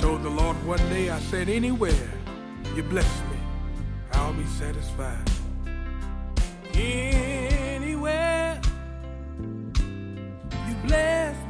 Told the Lord one day, I said, anywhere you bless me, I'll be satisfied. Anywhere you bless me,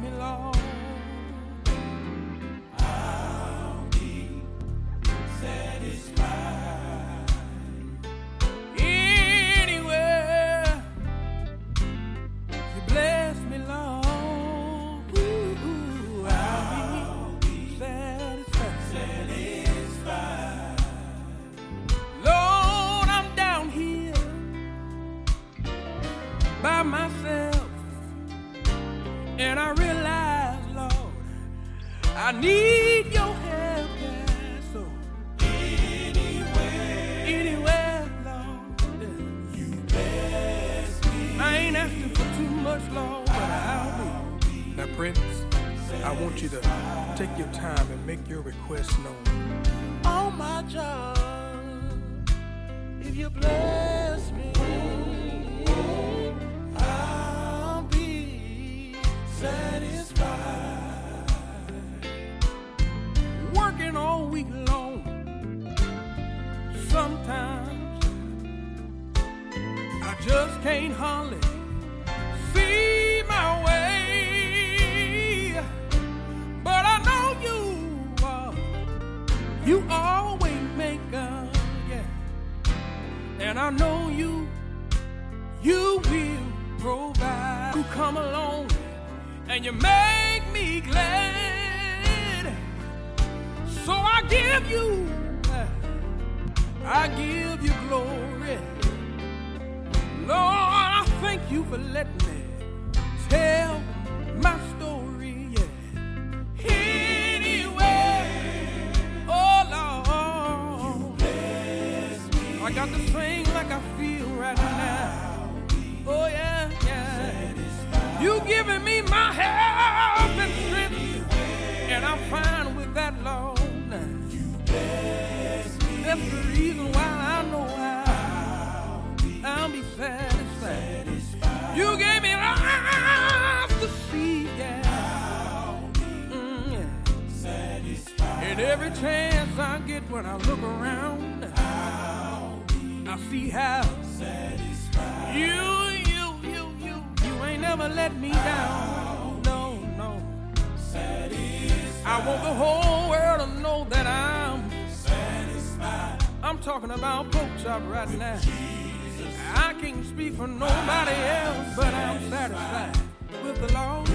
Speak for nobody else, but I'm satisfied with the Lord.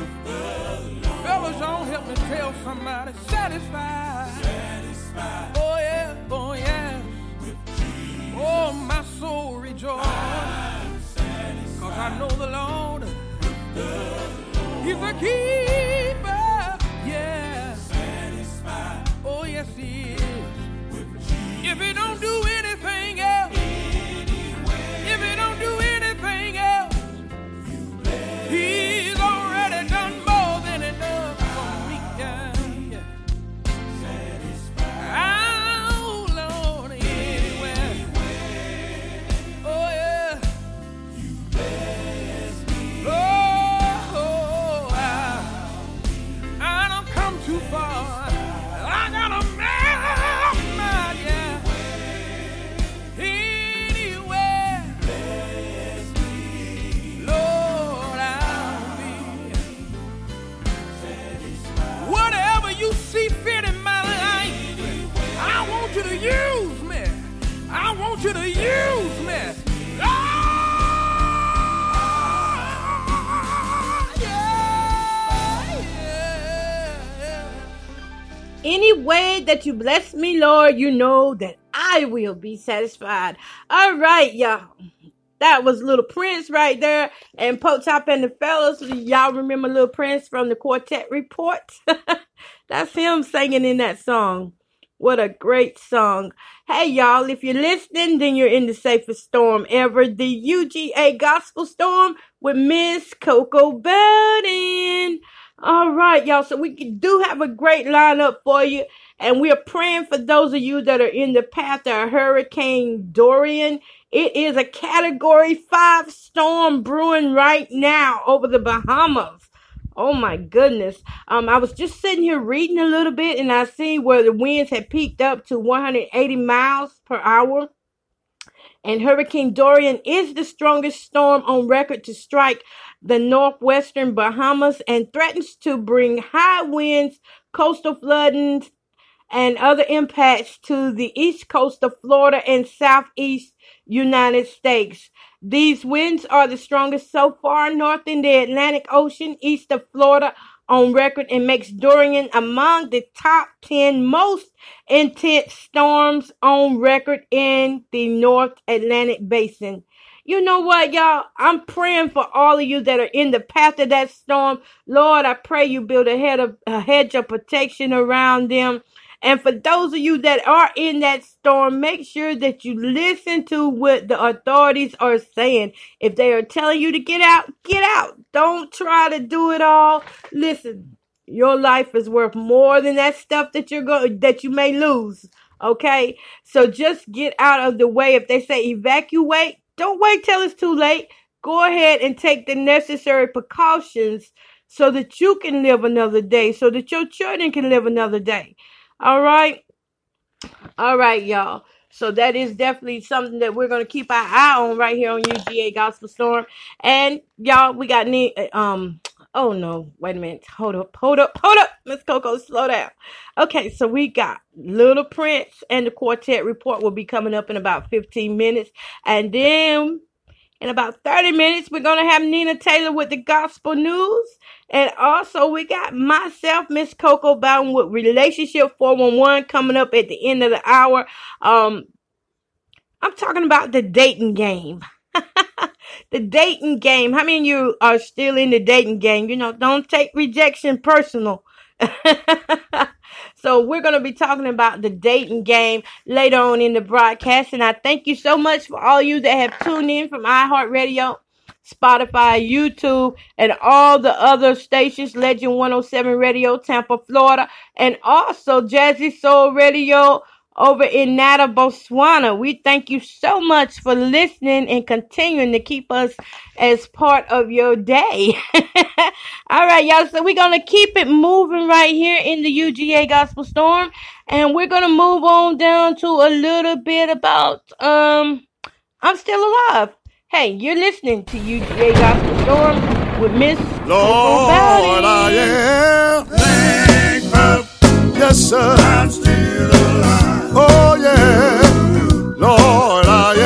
Fellas, don't help me tell somebody satisfied. Oh yeah, oh yeah. Oh, my soul rejoices. Cause I know the Lord. He's a keeper. Any way that you bless me, Lord, you know that I will be satisfied. All right, y'all. That was Little Prince right there. And Pope Top and the fellas. Y'all remember Little Prince from the Quartet Report? That's him singing in that song. What a great song. Hey, y'all, if you're listening, then you're in the safest storm ever. The UGA Gospel Storm with Miss Koko Burden. All right, y'all. So we do have a great lineup for you. And we are praying for those of you that are in the path of Hurricane Dorian. It is a category five storm brewing right now over the Bahamas. Oh my goodness. Um, I was just sitting here reading a little bit and I see where the winds had peaked up to 180 miles per hour. And Hurricane Dorian is the strongest storm on record to strike the northwestern Bahamas and threatens to bring high winds, coastal flooding, and other impacts to the east coast of Florida and southeast United States. These winds are the strongest so far north in the Atlantic Ocean, east of Florida on record, and makes Dorian among the top 10 most intense storms on record in the North Atlantic Basin. You know what, y'all? I'm praying for all of you that are in the path of that storm. Lord, I pray you build a, head of, a hedge of protection around them. And for those of you that are in that storm, make sure that you listen to what the authorities are saying. If they are telling you to get out, get out. Don't try to do it all. Listen, your life is worth more than that stuff that you're going that you may lose. Okay? So just get out of the way. If they say evacuate, don't wait till it's too late. Go ahead and take the necessary precautions so that you can live another day, so that your children can live another day. All right. All right, y'all. So that is definitely something that we're gonna keep our eye on right here on UGA Gospel Storm. And y'all, we got um oh no, wait a minute. Hold up, hold up, hold up. Miss Koko, slow down. Okay, so we got Little Prince and the quartet report will be coming up in about 15 minutes. And then in about 30 minutes, we're going to have Nina Taylor with the gospel news. And also, we got myself, Miss Koko Bowden with Relationship 411 coming up at the end of the hour. Um, I'm talking about the dating game. the dating game. How many of you are still in the dating game? You know, don't take rejection personal. so we're going to be talking about the dating game later on in the broadcast. And I thank you so much for all you that have tuned in from iHeartRadio, Spotify, YouTube, and all the other stations, Legend 107 Radio, Tampa, Florida, and also Jazzy Soul Radio over in Nata, Botswana. We thank you so much for listening and continuing to keep us as part of your day. All right, y'all. So we're going to keep it moving right here in the UGA Gospel Storm. And we're going to move on down to a little bit about, um, I'm still alive. Hey, you're listening to UGA Gospel Storm with Miss Lord, I am thankful. Yes, sir. I'm still alive. Oh, yeah.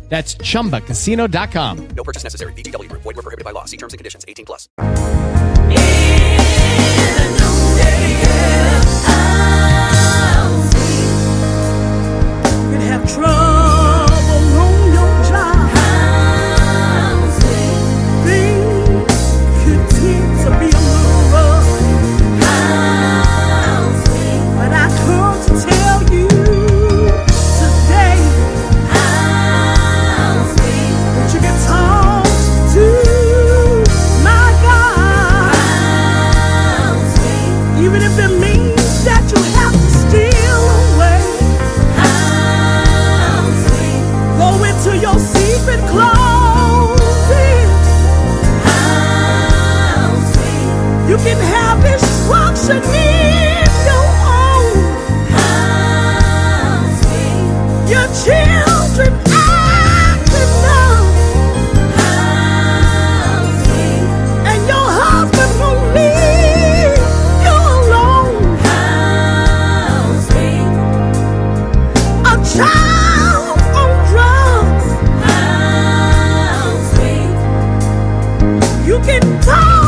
That's chumbacasino.com. No purchase necessary. VGW Group. Void were prohibited by law. See terms and conditions. 18 plus. You have trouble You can talk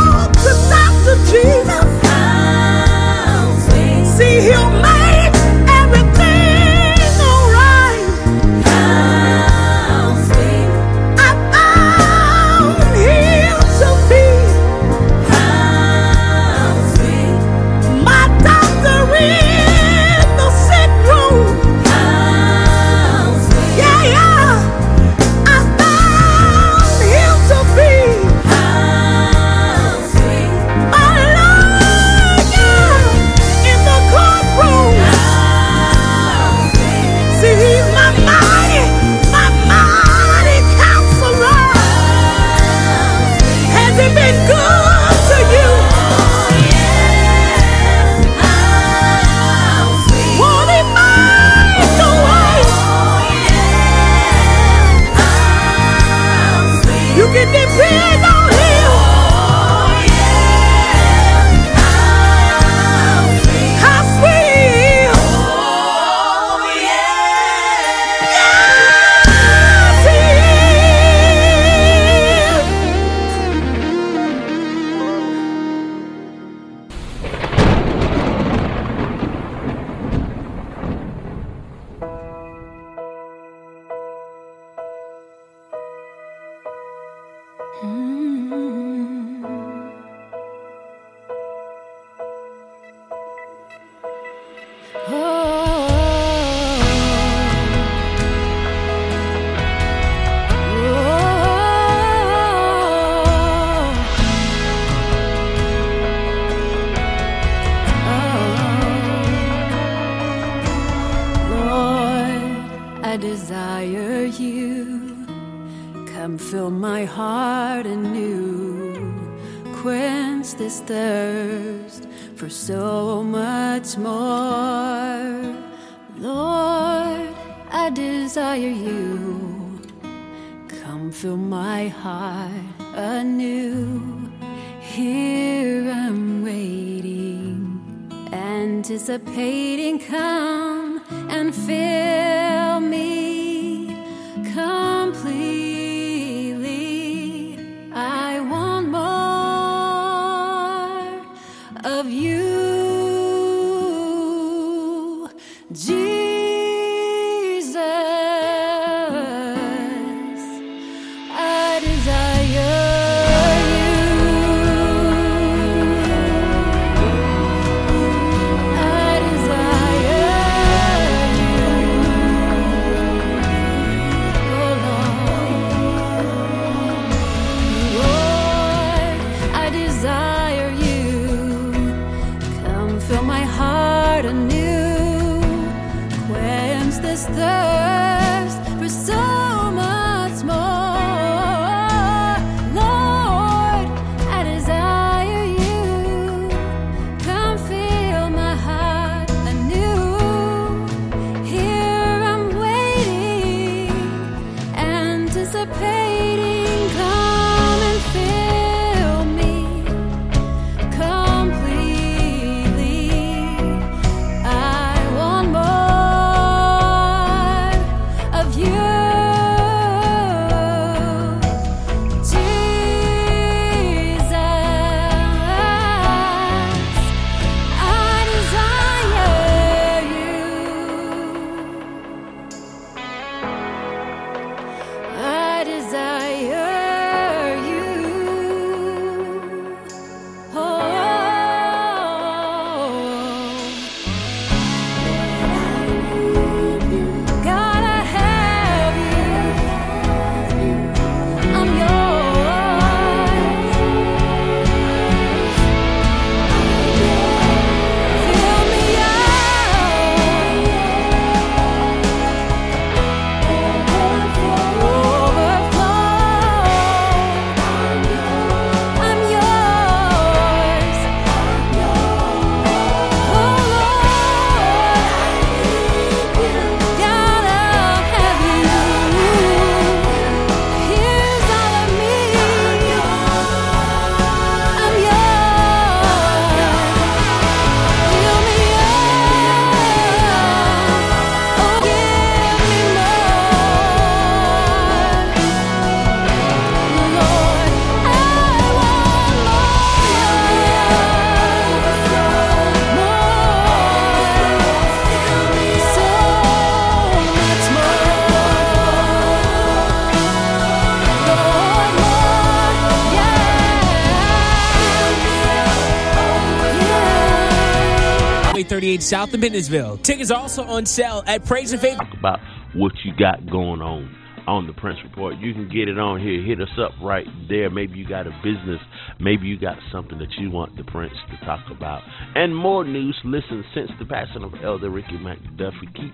South of. Tickets also on sale at Praise and Faith. talk about what you got going on on the Prince Report. You can get it on here. Hit us up right there. Maybe you got a business. Maybe you got something that you want the Prince to talk about. And more news. Listen, since the passing of Elder Ricky McDuffie, keep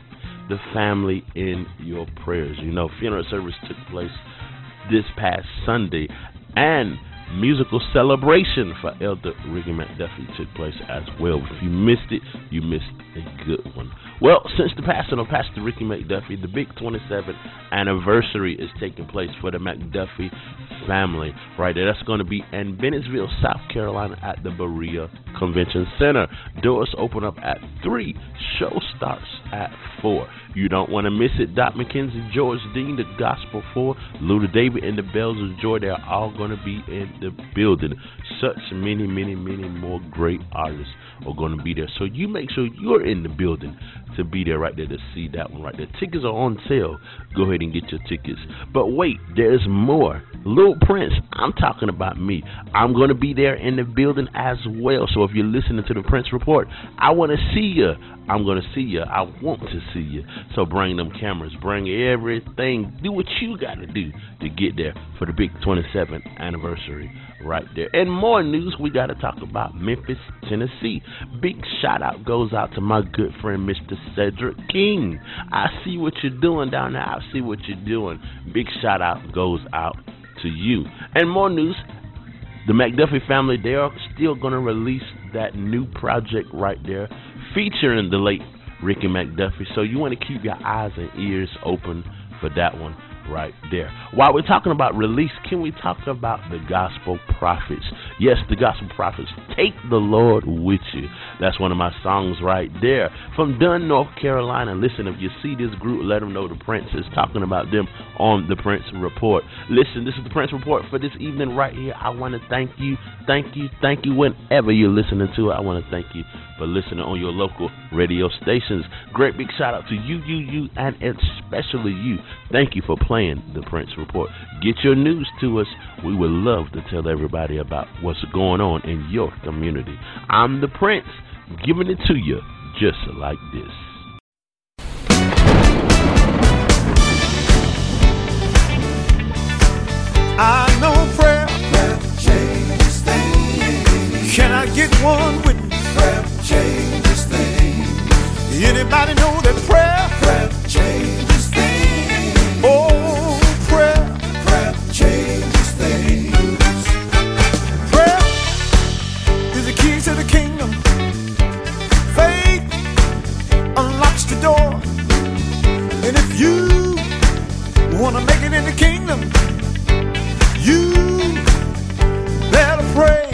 the family in your prayers. You know, funeral service took place this past Sunday, and musical celebration for Elder Ricky McDuffie took place as well. If you missed it, you missed a good one. Well, since the passing of Pastor Ricky McDuffie, the big 27th anniversary is taking place for the McDuffie family right there. That's going to be in Bennettsville, South Carolina at the Berea Convention Center. Doors open up at 3. Show starts at 4. You don't want to miss it. Doc McKenzie, George Dean, the Gospel 4, Luda David, and the Bells of Joy. They're all going to be in the building. Such many, many, many more great artists are going to be there. So you make sure you're in the building to be there right there to see that one right there. Tickets are on sale. Go ahead and get your tickets. But wait, there's more. Little Prince, I'm talking about me. I'm going to be there in the building as well. So if you're listening to the Prince Report, I want to see you. I'm going to see you. I want to see you. So bring them cameras, bring everything. Do what you got to do to get there for the big 27th anniversary right there. And more news, we got to talk about Memphis, Tennessee. Big shout out goes out to my good friend, Mr. Cedric King. I see what you're doing down there. I see what you're doing. Big shout out goes out to you. And more news, the McDuffie family, they are still going to release that new project right there featuring the late Ricky McDuffie. So you want to keep your eyes and ears open for that one right there. While we're talking about release, can we talk about the gospel prophets? Yes, the gospel prophets. Take the Lord with you. That's one of my songs right there. From Dunn, North Carolina. Listen, if you see this group, let them know the Prince is talking about them on the Prince Report. Listen, this is the Prince Report for this evening right here. I want to thank you, thank you, thank you whenever you're listening to it. I want to thank you for listening on your local radio stations. Great big shout out to you, you, you, and especially you. Thank you for playing the Prince Report. Get your news to us. We would love to tell everybody about what's going on in your community. I'm the Prince, giving it to you just like this. I know prayer, prayer changes things. Can I get one witness? Prayer changes things. Anybody know that prayer, prayer changes wanna make it in the kingdom, you better pray.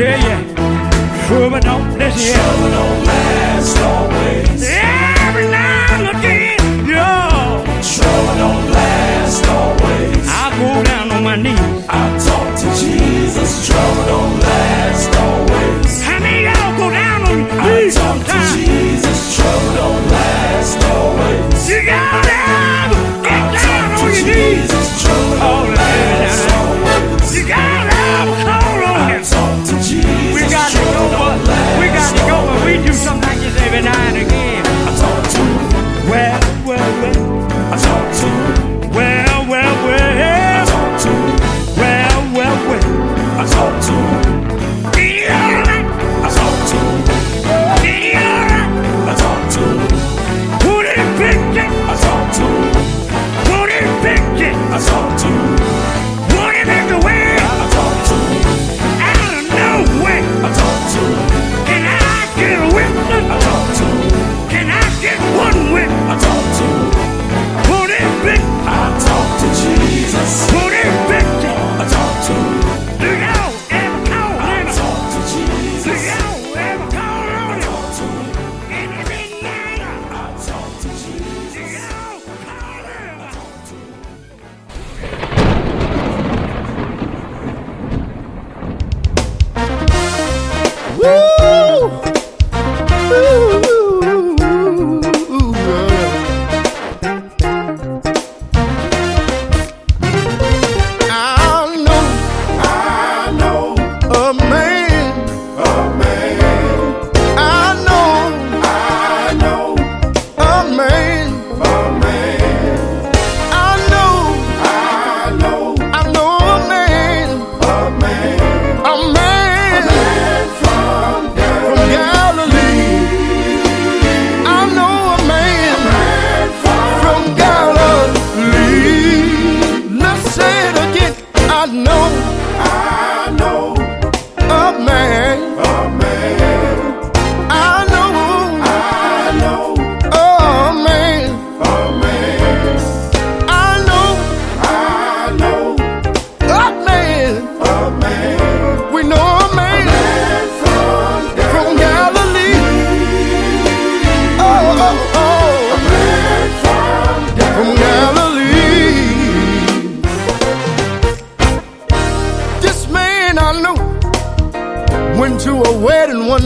tell you, sure, but don't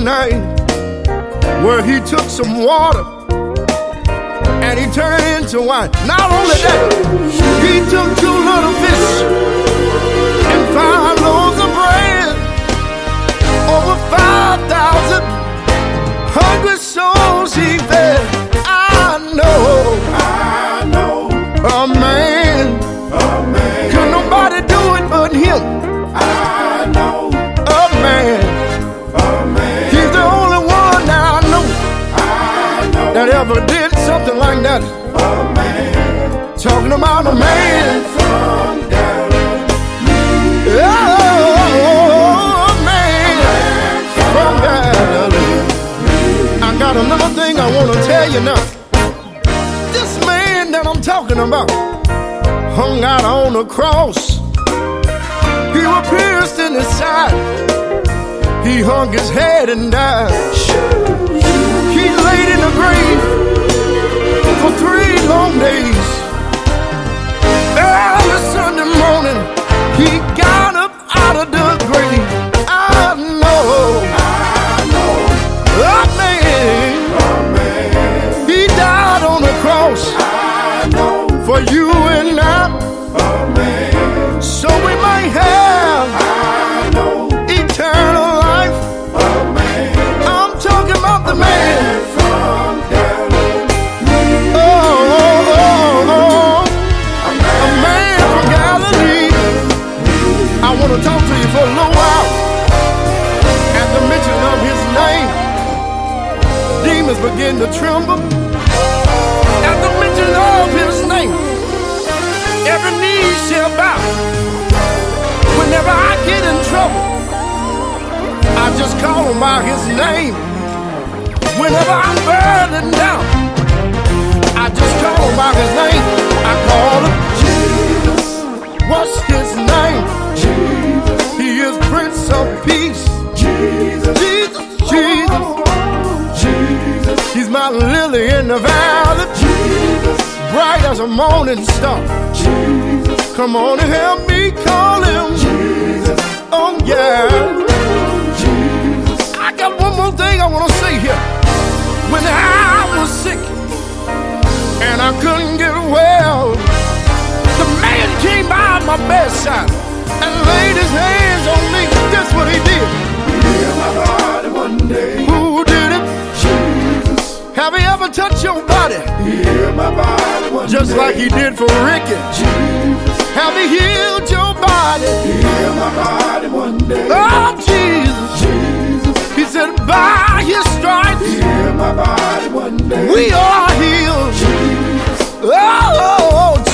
night where he took some water and he turned to wine. Not only that, he took two little fish and five loaves of bread. Over 5,000 hungry souls he fed. I know. from Dallas. A man. Talking about a man. from Dallas. Oh, a man. From Dallas. I got another thing I want to tell you now. This man that I'm talking about hung out on a cross. He was pierced in his side. He hung his head and died. He laid in the grave for three long days. Early Sunday morning, he got up out of the grave. to tremble at the mention of his name. Every knee shall bow. Whenever I get in trouble, I just call him by his name. Whenever I'm burning down, I just call him by his name. I call him Jesus. What's his name? Jesus. He is Prince of Peace. Jesus. Jesus. Lily in the valley. Jesus. Bright as a morning star. Jesus. Come on and help me call him. Jesus. Oh yeah. Jesus. I got one more thing I want to say here. When I was sick and I couldn't get well, Just like he did for Ricky. Jesus. Have he healed your body? Heal my body one day. Oh, Jesus. Jesus. He said, by his stripes, heal my body one day. We are healed. Jesus. Oh, oh, oh,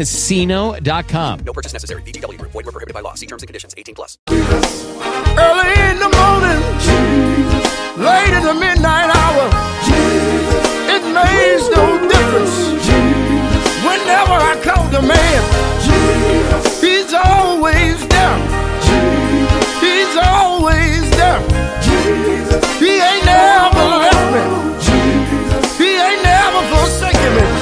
ChumbaCasino.com. No purchase necessary. VGW Group. Void were prohibited by law. See terms and conditions. 18 plus. Early in the morning, late in the midnight hour, it makes no difference. Whenever I call the man, he's always there. He's always there. He ain't never left me. He ain't never forsaken me.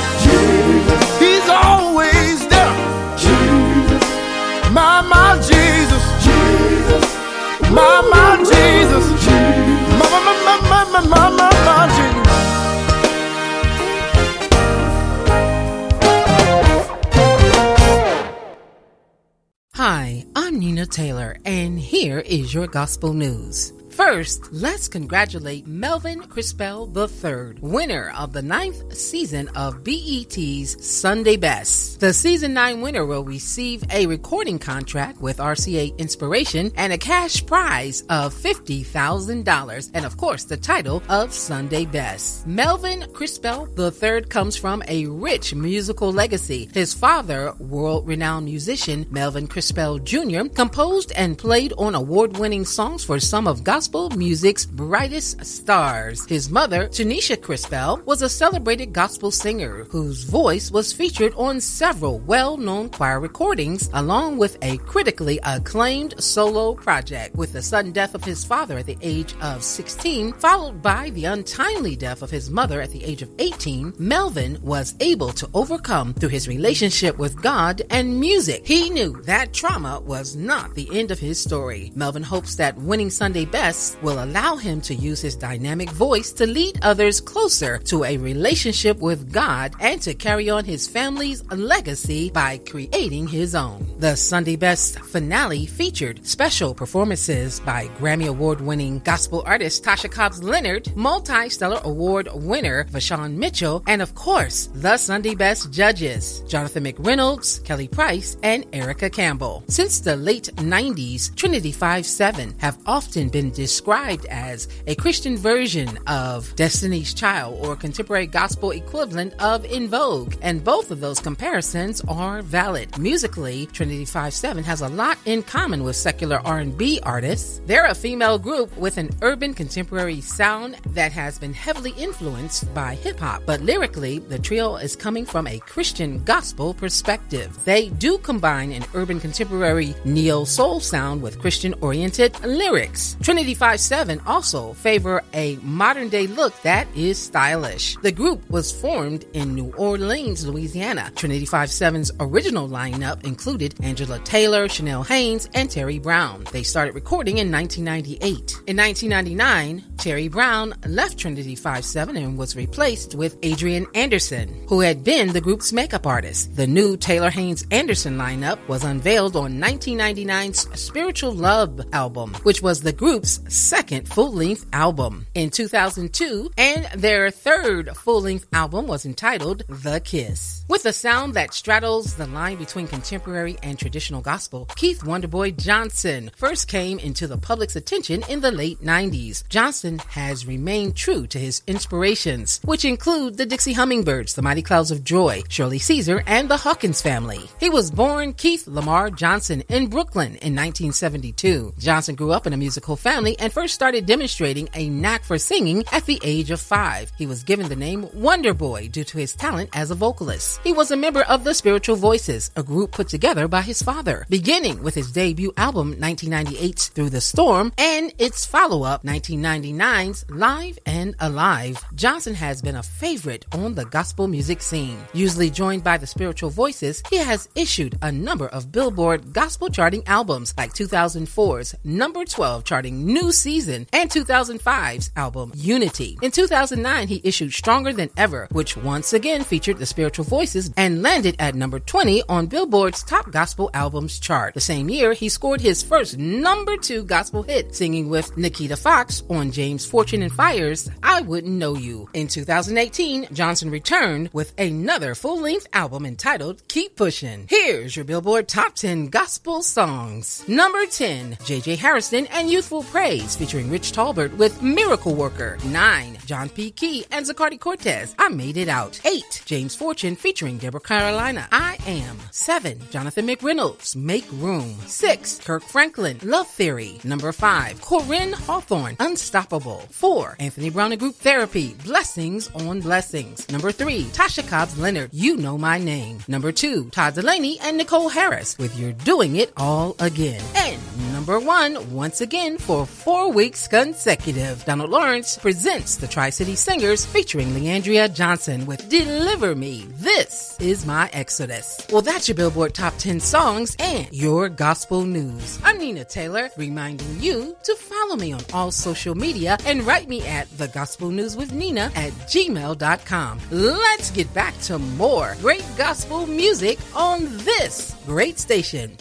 Hi, I'm Nina Taylor, and here is your gospel news. First, let's congratulate Melvin Crispell III, winner of the ninth season of BET's Sunday Best. The season 9 winner will receive a recording contract with RCA Inspiration and a cash prize of $50,000, and of course, the title of Sunday Best. Melvin Crispell III comes from a rich musical legacy. His father, world renowned musician Melvin Crispell Jr., composed and played on award winning songs for some of gospel music's brightest stars. His mother, Tanisha Crispell, was a celebrated gospel singer whose voice was featured on several well known choir recordings, along with a critically acclaimed solo project. With the sudden death of his father at the age of 16, followed by the untimely death of his mother at the age of 18, Melvin was able to overcome through his relationship with God and music. He knew that trauma was not the end of his story. Melvin hopes that winning Sunday Best will allow him to use his dynamic voice to lead others closer to a relationship with God and to carry on his family's legacy by creating his own. The Sunday Best finale featured special performances by Grammy Award winning gospel artist Tasha Cobbs Leonard, multi stellar award winner Vashawn Mitchell, and of course, the Sunday Best judges Jonathan McReynolds, Kelly Price, and Erica Campbell. Since the late 90s, Trinity 5 7 have often been described as a Christian version of Destiny's Child or contemporary gospel equivalent of En Vogue, and both of those comparisons are valid. Musically, Trinity 57 has a lot in common with secular R&B artists. They're a female group with an urban contemporary sound that has been heavily influenced by hip hop, but lyrically, the trio is coming from a Christian gospel perspective. They do combine an urban contemporary neo soul sound with Christian oriented lyrics. Trinity 57 also favor a modern day look that is stylish. The group was formed in New Orleans, Louisiana. Trinity 57's original lineup included Angela Taylor, Chanel Haynes, and Terry Brown. They started recording in 1998. In 1999, Terry Brown left Trinity 57 and was replaced with Adrian Anderson, who had been the group's makeup artist. The new Taylor Haynes Anderson lineup was unveiled on 1999's Spiritual Love album, which was the group's second full length album. In 2002, and their third full length album was entitled The Kiss. With a sound that straddles the line between contemporary and traditional gospel, Keith Wonderboy Johnson first came into the public's attention in the late 90s. Johnson has remained true to his inspirations, which include the Dixie Hummingbirds, the Mighty Clouds of Joy, Shirley Caesar, and the Hawkins family. He was born Keith Lamar Johnson in Brooklyn in 1972. Johnson grew up in a musical family and first started demonstrating a knack for singing at the age of five. He was given the name Wonder Boy due to his talent as a vocalist. He was a member of the Spiritual Voices, a group put together by his father, beginning with his debut album 1998's Through the Storm and its follow-up 1999's Live and Alive. Johnson has been a favorite on the gospel music scene. Usually joined by the Spiritual Voices, he has issued a number of Billboard gospel charting albums like 2004's number 12 charting New Season and 2005's album Unity. In 2009, he issued Stronger Than Ever, which once again featured the Spiritual Voices and landed at number 20 on Billboard's Top Gospel Albums chart. The same year, he scored his first number two gospel hit, singing with Nikita Fox on James Fortune and Fire's I Wouldn't Know You. In 2018, Johnson returned with another full length album entitled Keep Pushing. Here's your Billboard Top 10 Gospel Songs. Number 10, J.J. Hairston and Youthful Praise featuring Rich Talbert with Miracle Worker. 9, John P. Kee and Zacardi Cortez, I Made It Out. 8, James Fortune featuring Deborah Carolina, I Am. 7, Jonathan McReynolds, Make Room. 6, Kirk Franklin, Love Theory. Number 5, Koryn Hawthorne, Unstoppable. 4, Anthony Brown and Group Therapy, Blessings on Blessings. Number 3, Tasha Cobbs Leonard, You Know My Name. Number 2, Todd Dulaney and Nicole Harris with You're Doing It All Again. And number 1, once again for 4 weeks consecutive, Donald Lawrence presents the Tri City Singers featuring Leandria Johnson with Deliver Me. This is my Exodus. Well, that's your Billboard Top 10 songs and your gospel news. I'm Nina Taylor, reminding you to follow me on all social media and write me at the Gospel News with Nina at gmail.com. Let's get back to more great gospel music on this great station.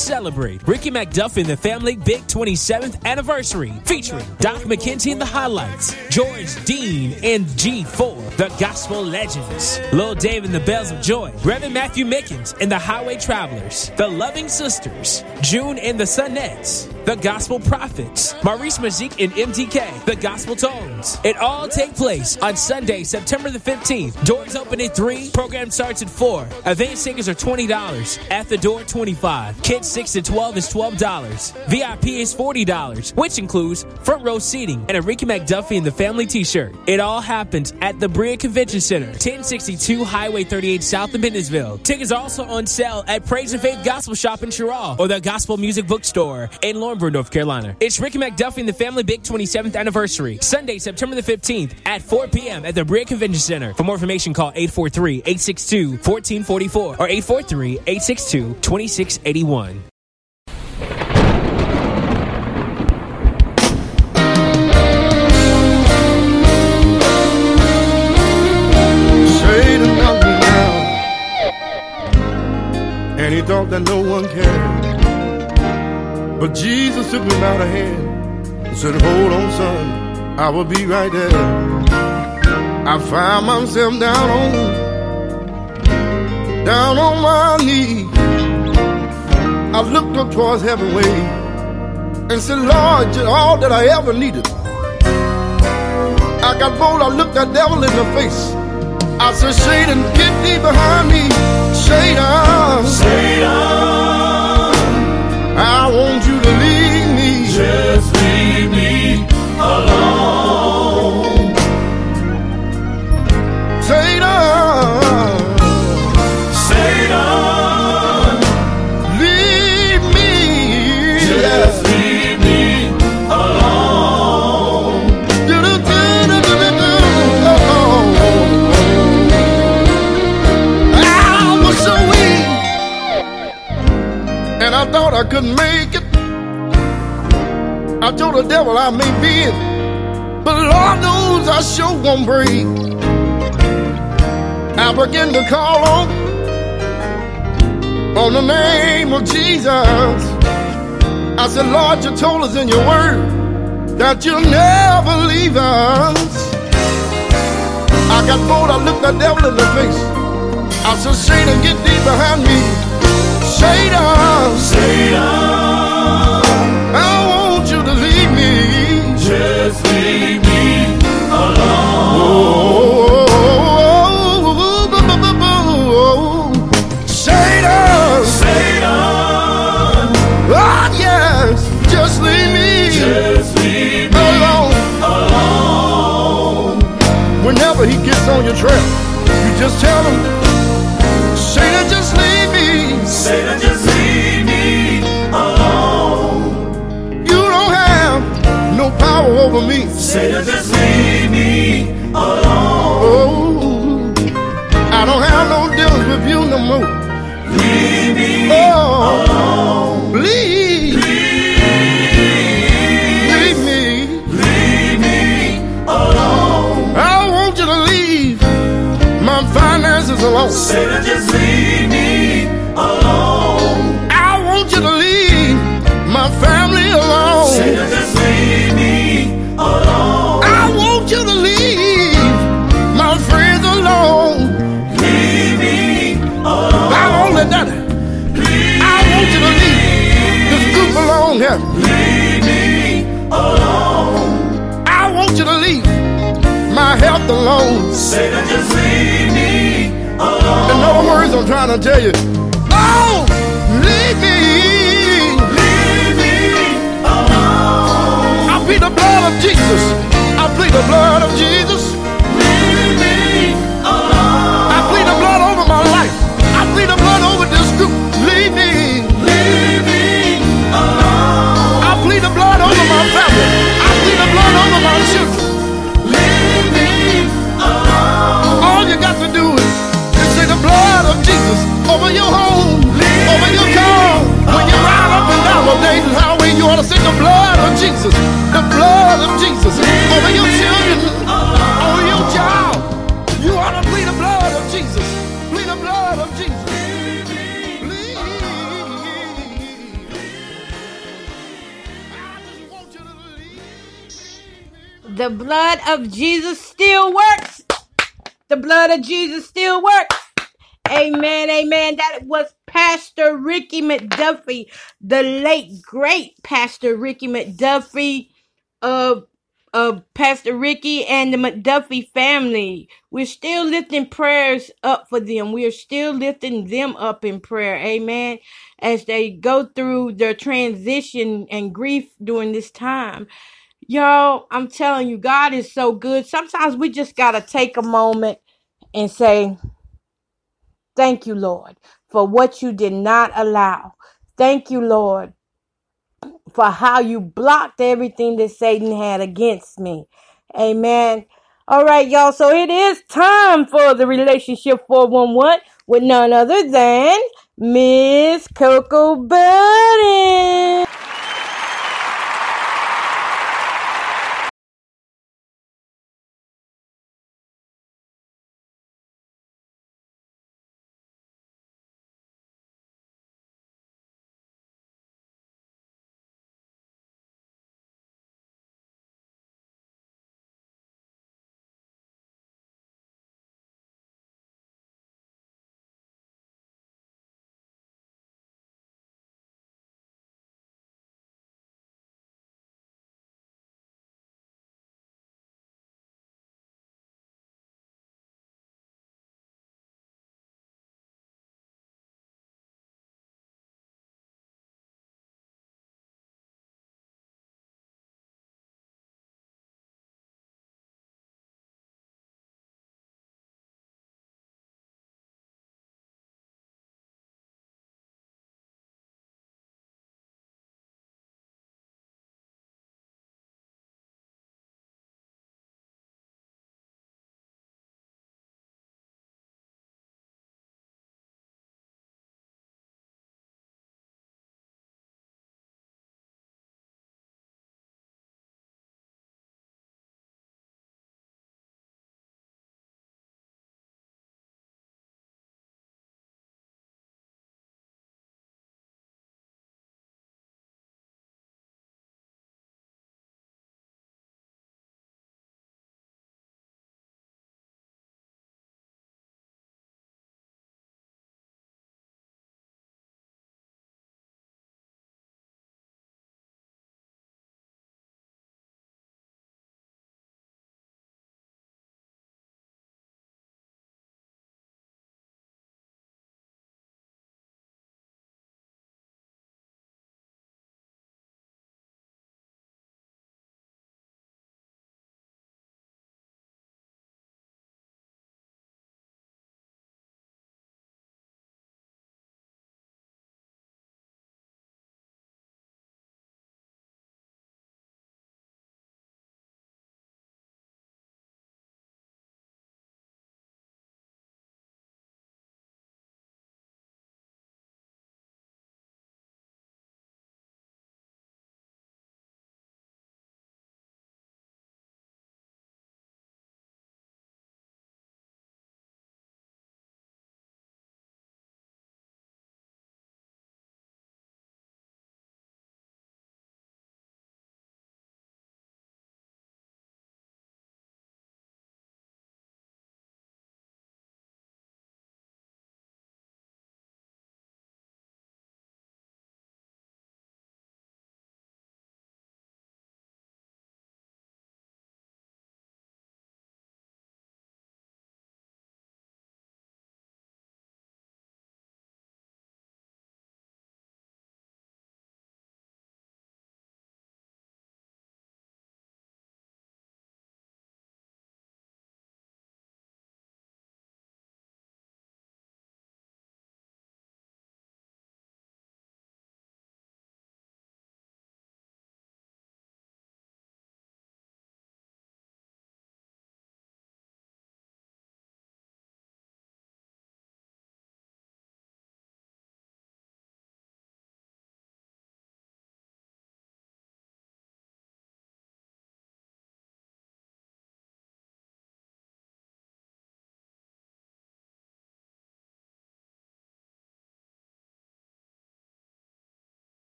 Celebrate Ricky McDuffie and the Family Big 27th anniversary, featuring Doc McKenzie and the Highlights, George Dean and G4, the Gospel Legends, Lil Dave and the Bells of Joy, Reverend Matthew Mickens and the Highway Travelers, the Loving Sisters, June and the Sonettes, the Gospel Prophets, Maurice Mazik and MTK, the Gospel Tones. It all take place on Sunday, September the 15th. Doors open at 3, program starts at 4. Advance tickets are $20. At the door, 25 Kids 6 to 12 is $12. VIP is $40, which includes front row seating and a Ricky McDuffie and the Family t-shirt. It all happens at the Bria Convention Center, 1062 Highway 38 South of Bennettsville. Tickets are also on sale at Praise and Faith Gospel Shop in Cheraw or the Gospel Music Bookstore in Laurinburg, North Carolina. It's Ricky McDuffie and the Family Big 27th anniversary, Sunday, September the 15th at 4 p.m. at the Bria Convention Center. For more information, call 843-862-1444 or 843-862-2681. Satan knocked me down, and he thought that no one cared. But Jesus took me by the hand and said, Hold on, son, I will be right there. I found myself down on, down on my knees. I looked up towards heaven way and said, Lord, you're all that I ever needed. I got bold, I looked that devil in the face. I said, Satan, get thee behind me. Satan, Satan, I couldn't make it. I told the devil I may be it, but Lord knows I sure won't break. I begin to call on, on the name of Jesus. I said, Lord, you told us in your word that you'll never leave us. I got bold, I looked the devil in the face. I said, Satan, get thee behind me. Satan, Satan, I want you to leave me. Just leave me alone. Satan, Satan, oh yes, just leave me. Just leave me alone. alone. Whenever he gets on your trail, you just tell him, over me. Satan, just leave me alone. Oh, I don't have no dealings with you no more. Leave me Oh, alone. leave, leave me. Leave me alone. I want you to leave my finances alone. Satan, just leave me alone. I want you to leave my family alone. Satan, just leave me alone. In other words, I'm trying to tell you, oh, leave me. Leave me alone. I plead the blood of Jesus. I plead the blood of Jesus. Leave me alone. I plead the blood over my life. I plead the blood over this group. Leave me. Leave me alone. I plead the blood over my family. I plead the blood over my children. The blood of Jesus, the blood of Jesus over your children, over your child. You ought to plead the blood of Jesus. Plead the blood of Jesus. The blood of Jesus still works. The blood of Jesus still works. Amen, amen. That was Pastor Ricky McDuffie, the late great Pastor Ricky McDuffie of of Pastor Ricky and the McDuffie family. We're still lifting prayers up for them. We are still lifting them up in prayer. Amen. As they go through their transition and grief during this time. Y'all, I'm telling you, God is so good. Sometimes we just got to take a moment and say, Thank you, Lord, for what you did not allow. Thank you, Lord, for how you blocked everything that Satan had against me. Amen. All right, y'all. So it is time for the relationship 411 with none other than Miss Koko Budden.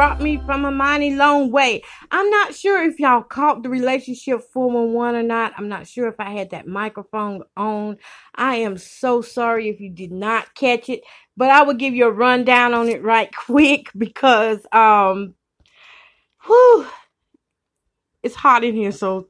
Brought me from a mighty long way. I'm not sure if y'all caught the relationship 411 or not. I'm not sure if I had that microphone on. I am so sorry if you did not catch it, but I will give you a rundown on it right quick because um whew, it's hot in here, so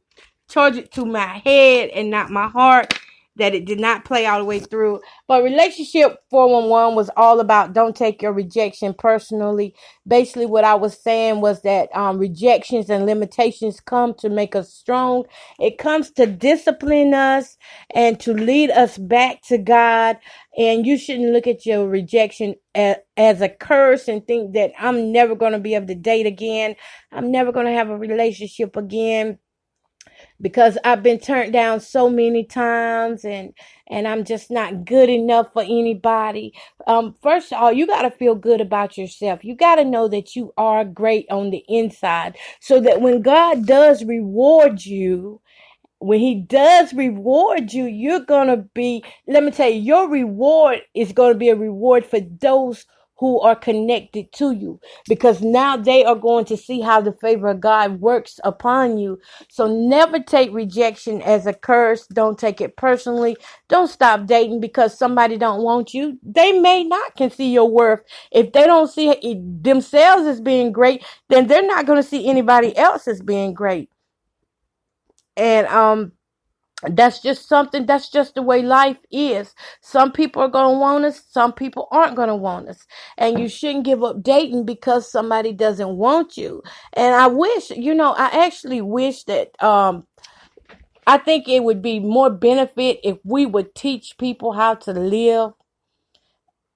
charge it to my head and not my heart that it did not play all the way through. But relationship 411 was all about don't take your rejection personally. Basically, what I was saying was that um, rejections and limitations come to make us strong. It comes to discipline us and to lead us back to God. And you shouldn't look at your rejection as, as a curse and think that I'm never going to be able to date again. I'm never going to have a relationship again because I've been turned down so many times and and I'm just not good enough for anybody. Um first of all, you got to feel good about yourself. You got to know that you are great on the inside so that when God does reward you, when he does reward you, you're going to be let me tell you, your reward is going to be a reward for those who are connected to you because now they are going to see how the favor of God works upon you. So never take rejection as a curse. Don't take it personally. Don't stop dating because somebody don't want you. They may not can see your worth. If they don't see themselves as being great, then they're not going to see anybody else as being great. And um that's just something that's just the way life is. Some people are going to want us some people aren't going to want us. And you shouldn't give up dating because somebody doesn't want you. And i wish you know i actually wish that um i think it would be more benefit if we would teach people how to live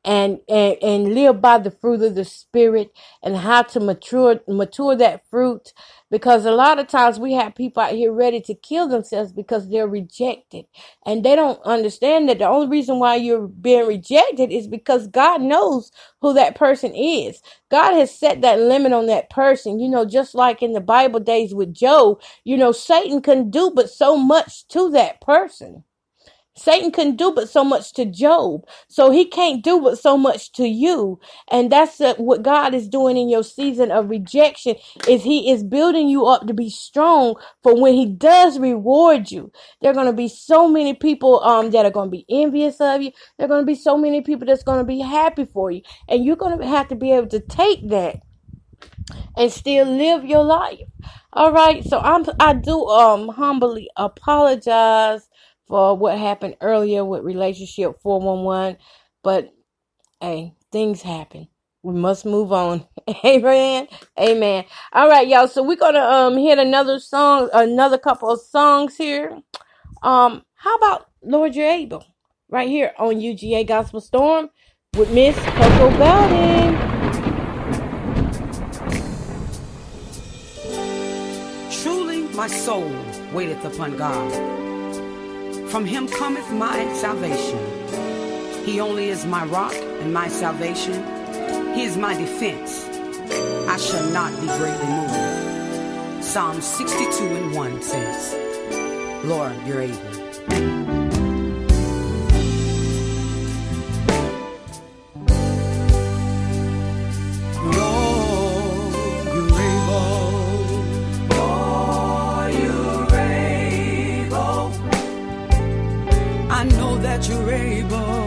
and, and and live by the fruit of the spirit and how to mature mature that fruit because a lot of times we have people out here ready to kill themselves because they're rejected and they don't understand that the only reason why you're being rejected is because God knows who that person is. God has set that limit on that person. You know, just like in the Bible days with Job, you know, Satan can do but so much to that person. Satan couldn't do but so much to Job. So he can't do but so much to you. And that's uh, what God is doing in your season of rejection is he is building you up to be strong for when he does reward you. There are going to be so many people um that are going to be envious of you. There are going to be so many people that's going to be happy for you. And you're going to have to be able to take that and still live your life. All right. So I'm I do um humbly apologize for what happened earlier with relationship 411 but hey things happen. We must move on. Amen. Amen. All right y'all so we're gonna um hit another song another couple of songs here. Um how about lord you're able right here on uga gospel storm with miss Koko Bowden. Truly my soul waiteth upon God. From him cometh my salvation. He only is my rock and my salvation. He is my defense. I shall not be greatly moved. Psalm 62 and 1 says, Lord, you're able. That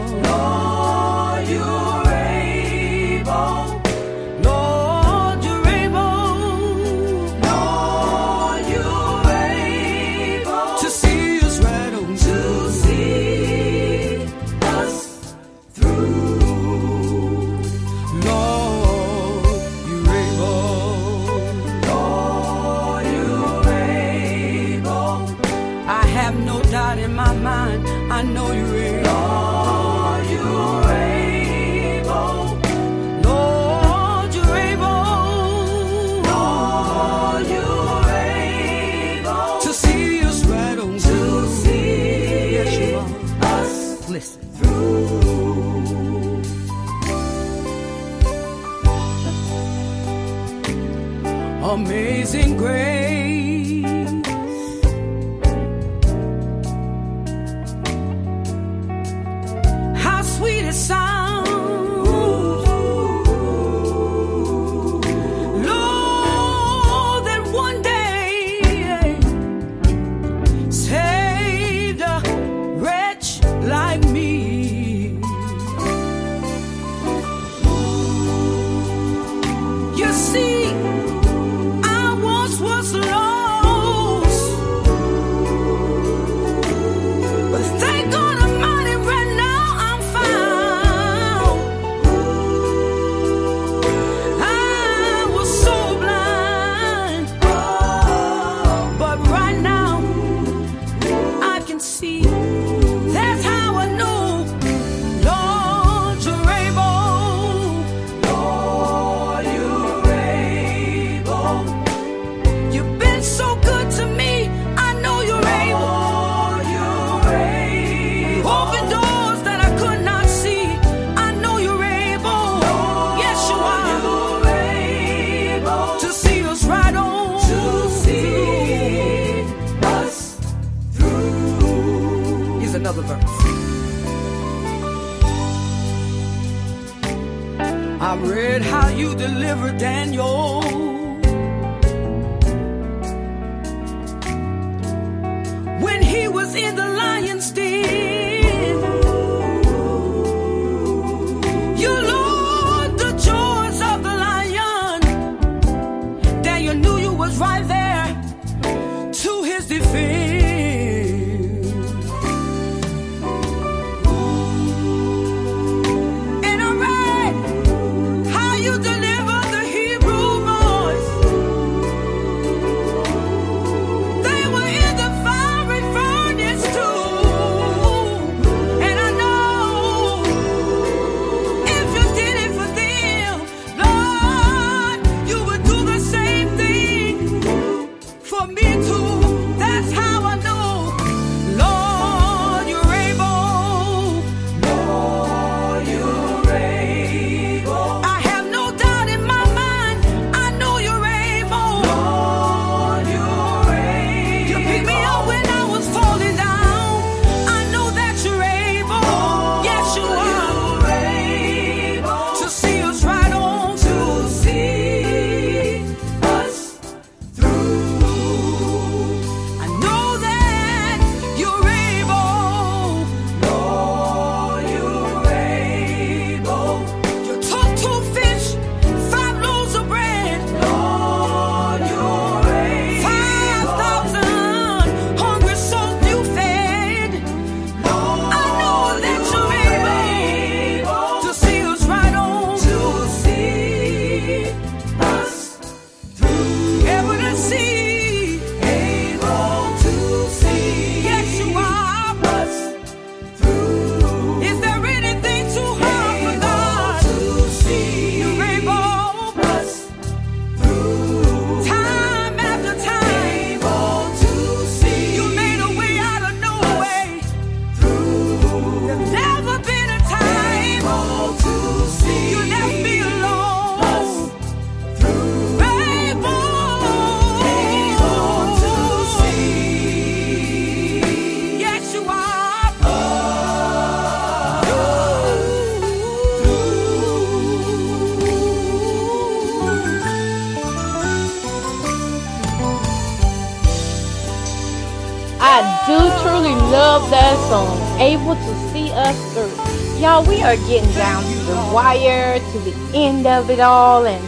able to see us through. Y'all, we are getting down to the wire, to the end of it all. And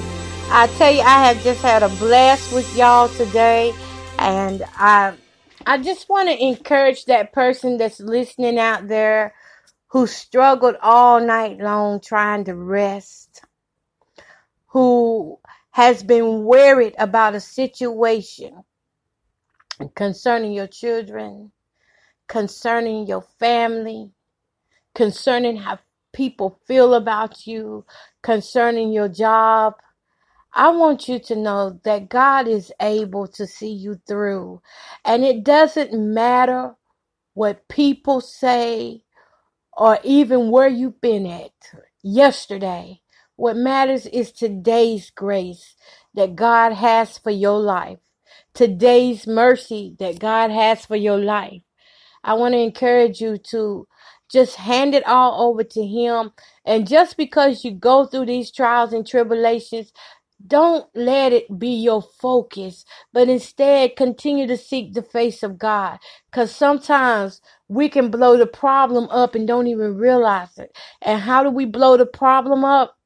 I tell you, I have just had a blast with y'all today. And I, I just want to encourage that person that's listening out there who struggled all night long trying to rest, who has been worried about a situation concerning your children concerning your family, concerning how people feel about you, concerning your job. I want you to know that God is able to see you through. And it doesn't matter what people say or even where you've been at yesterday. What matters is today's grace that God has for your life, today's mercy that God has for your life. I want to encourage you to just hand it all over to Him. And just because you go through these trials and tribulations, don't let it be your focus, but instead continue to seek the face of God. Because sometimes we can blow the problem up and don't even realize it. And how do we blow the problem up?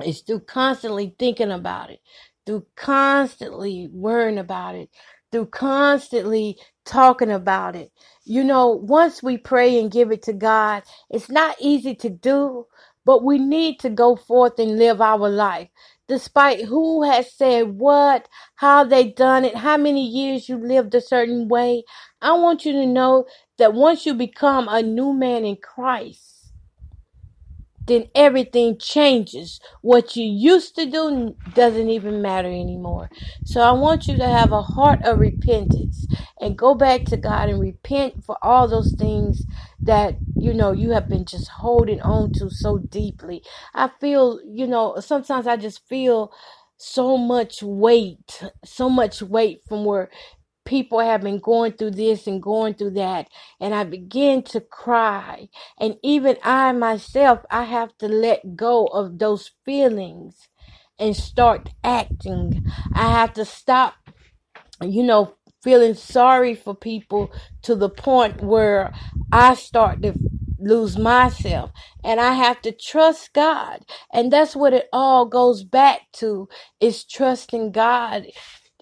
It's through constantly thinking about it, through constantly worrying about it, through constantly talking about it. You know, once we pray and give it to God, it's not easy to do, but we need to go forth and live our life. Despite who has said what, how they done it, how many years you lived a certain way, I want you to know that once you become a new man in Christ, then everything changes. What you used to do doesn't even matter anymore. So I want you to have a heart of repentance and go back to God and repent for all those things that you know you have been just holding on to so deeply. I feel, you know, sometimes I just feel so much weight, so much weight from where people have been going through this and going through that and i begin to cry. And even i myself i have to let go of those feelings and start acting. I have to stop you know feeling sorry for people to the point where i start to lose myself. And i have to trust god. And that's what it all goes back to is trusting god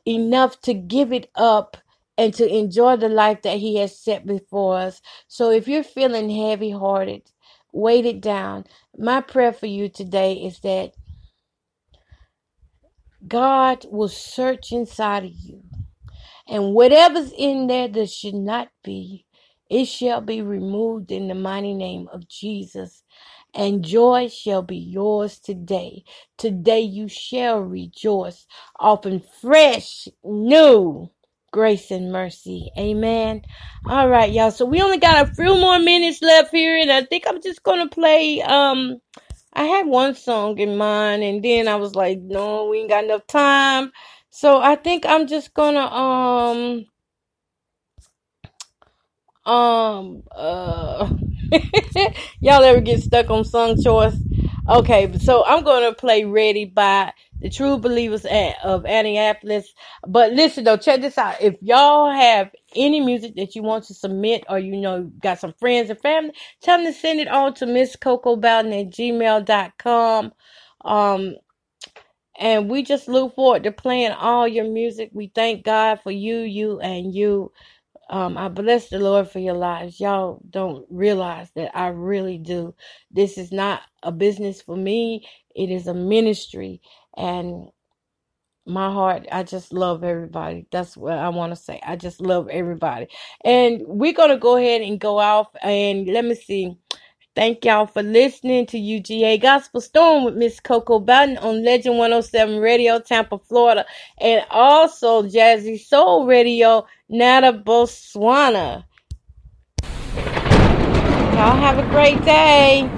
enough to give it up and to enjoy the life that he has set before us. So if you're feeling heavy hearted, weight it down. My prayer for you today is that God will search inside of you. And whatever's in there that should not be, it shall be removed in the mighty name of Jesus. And joy shall be yours today. Today you shall rejoice, often fresh, new grace and mercy. Amen. All right, y'all. So we only got a few more minutes left here, and I think I'm just gonna play um I had one song in mind and then I was like, no, we ain't got enough time. So I think I'm just gonna um um uh y'all ever get stuck on song choice? Okay, so I'm gonna play Ready by the True Believers of Annapolis. But listen though, check this out. If y'all have any music that you want to submit or you know got some friends and family, tell them to send it on to Miss Koko Bowden at gmail.com. Um and we just look forward to playing all your music. We thank God for you, you, and you. Um, I bless the Lord for your lives. Y'all don't realize that I really do. This is not a business for me, it is a ministry. And my heart, I just love everybody. That's what I want to say. I just love everybody. And we're going to go ahead and go off. And let me see. Thank y'all for listening to UGA Gospel Storm with Miss Koko Bowden on Legend 107 Radio, Tampa, Florida, and also Jazzy Soul Radio, Nata, Botswana. Y'all have a great day.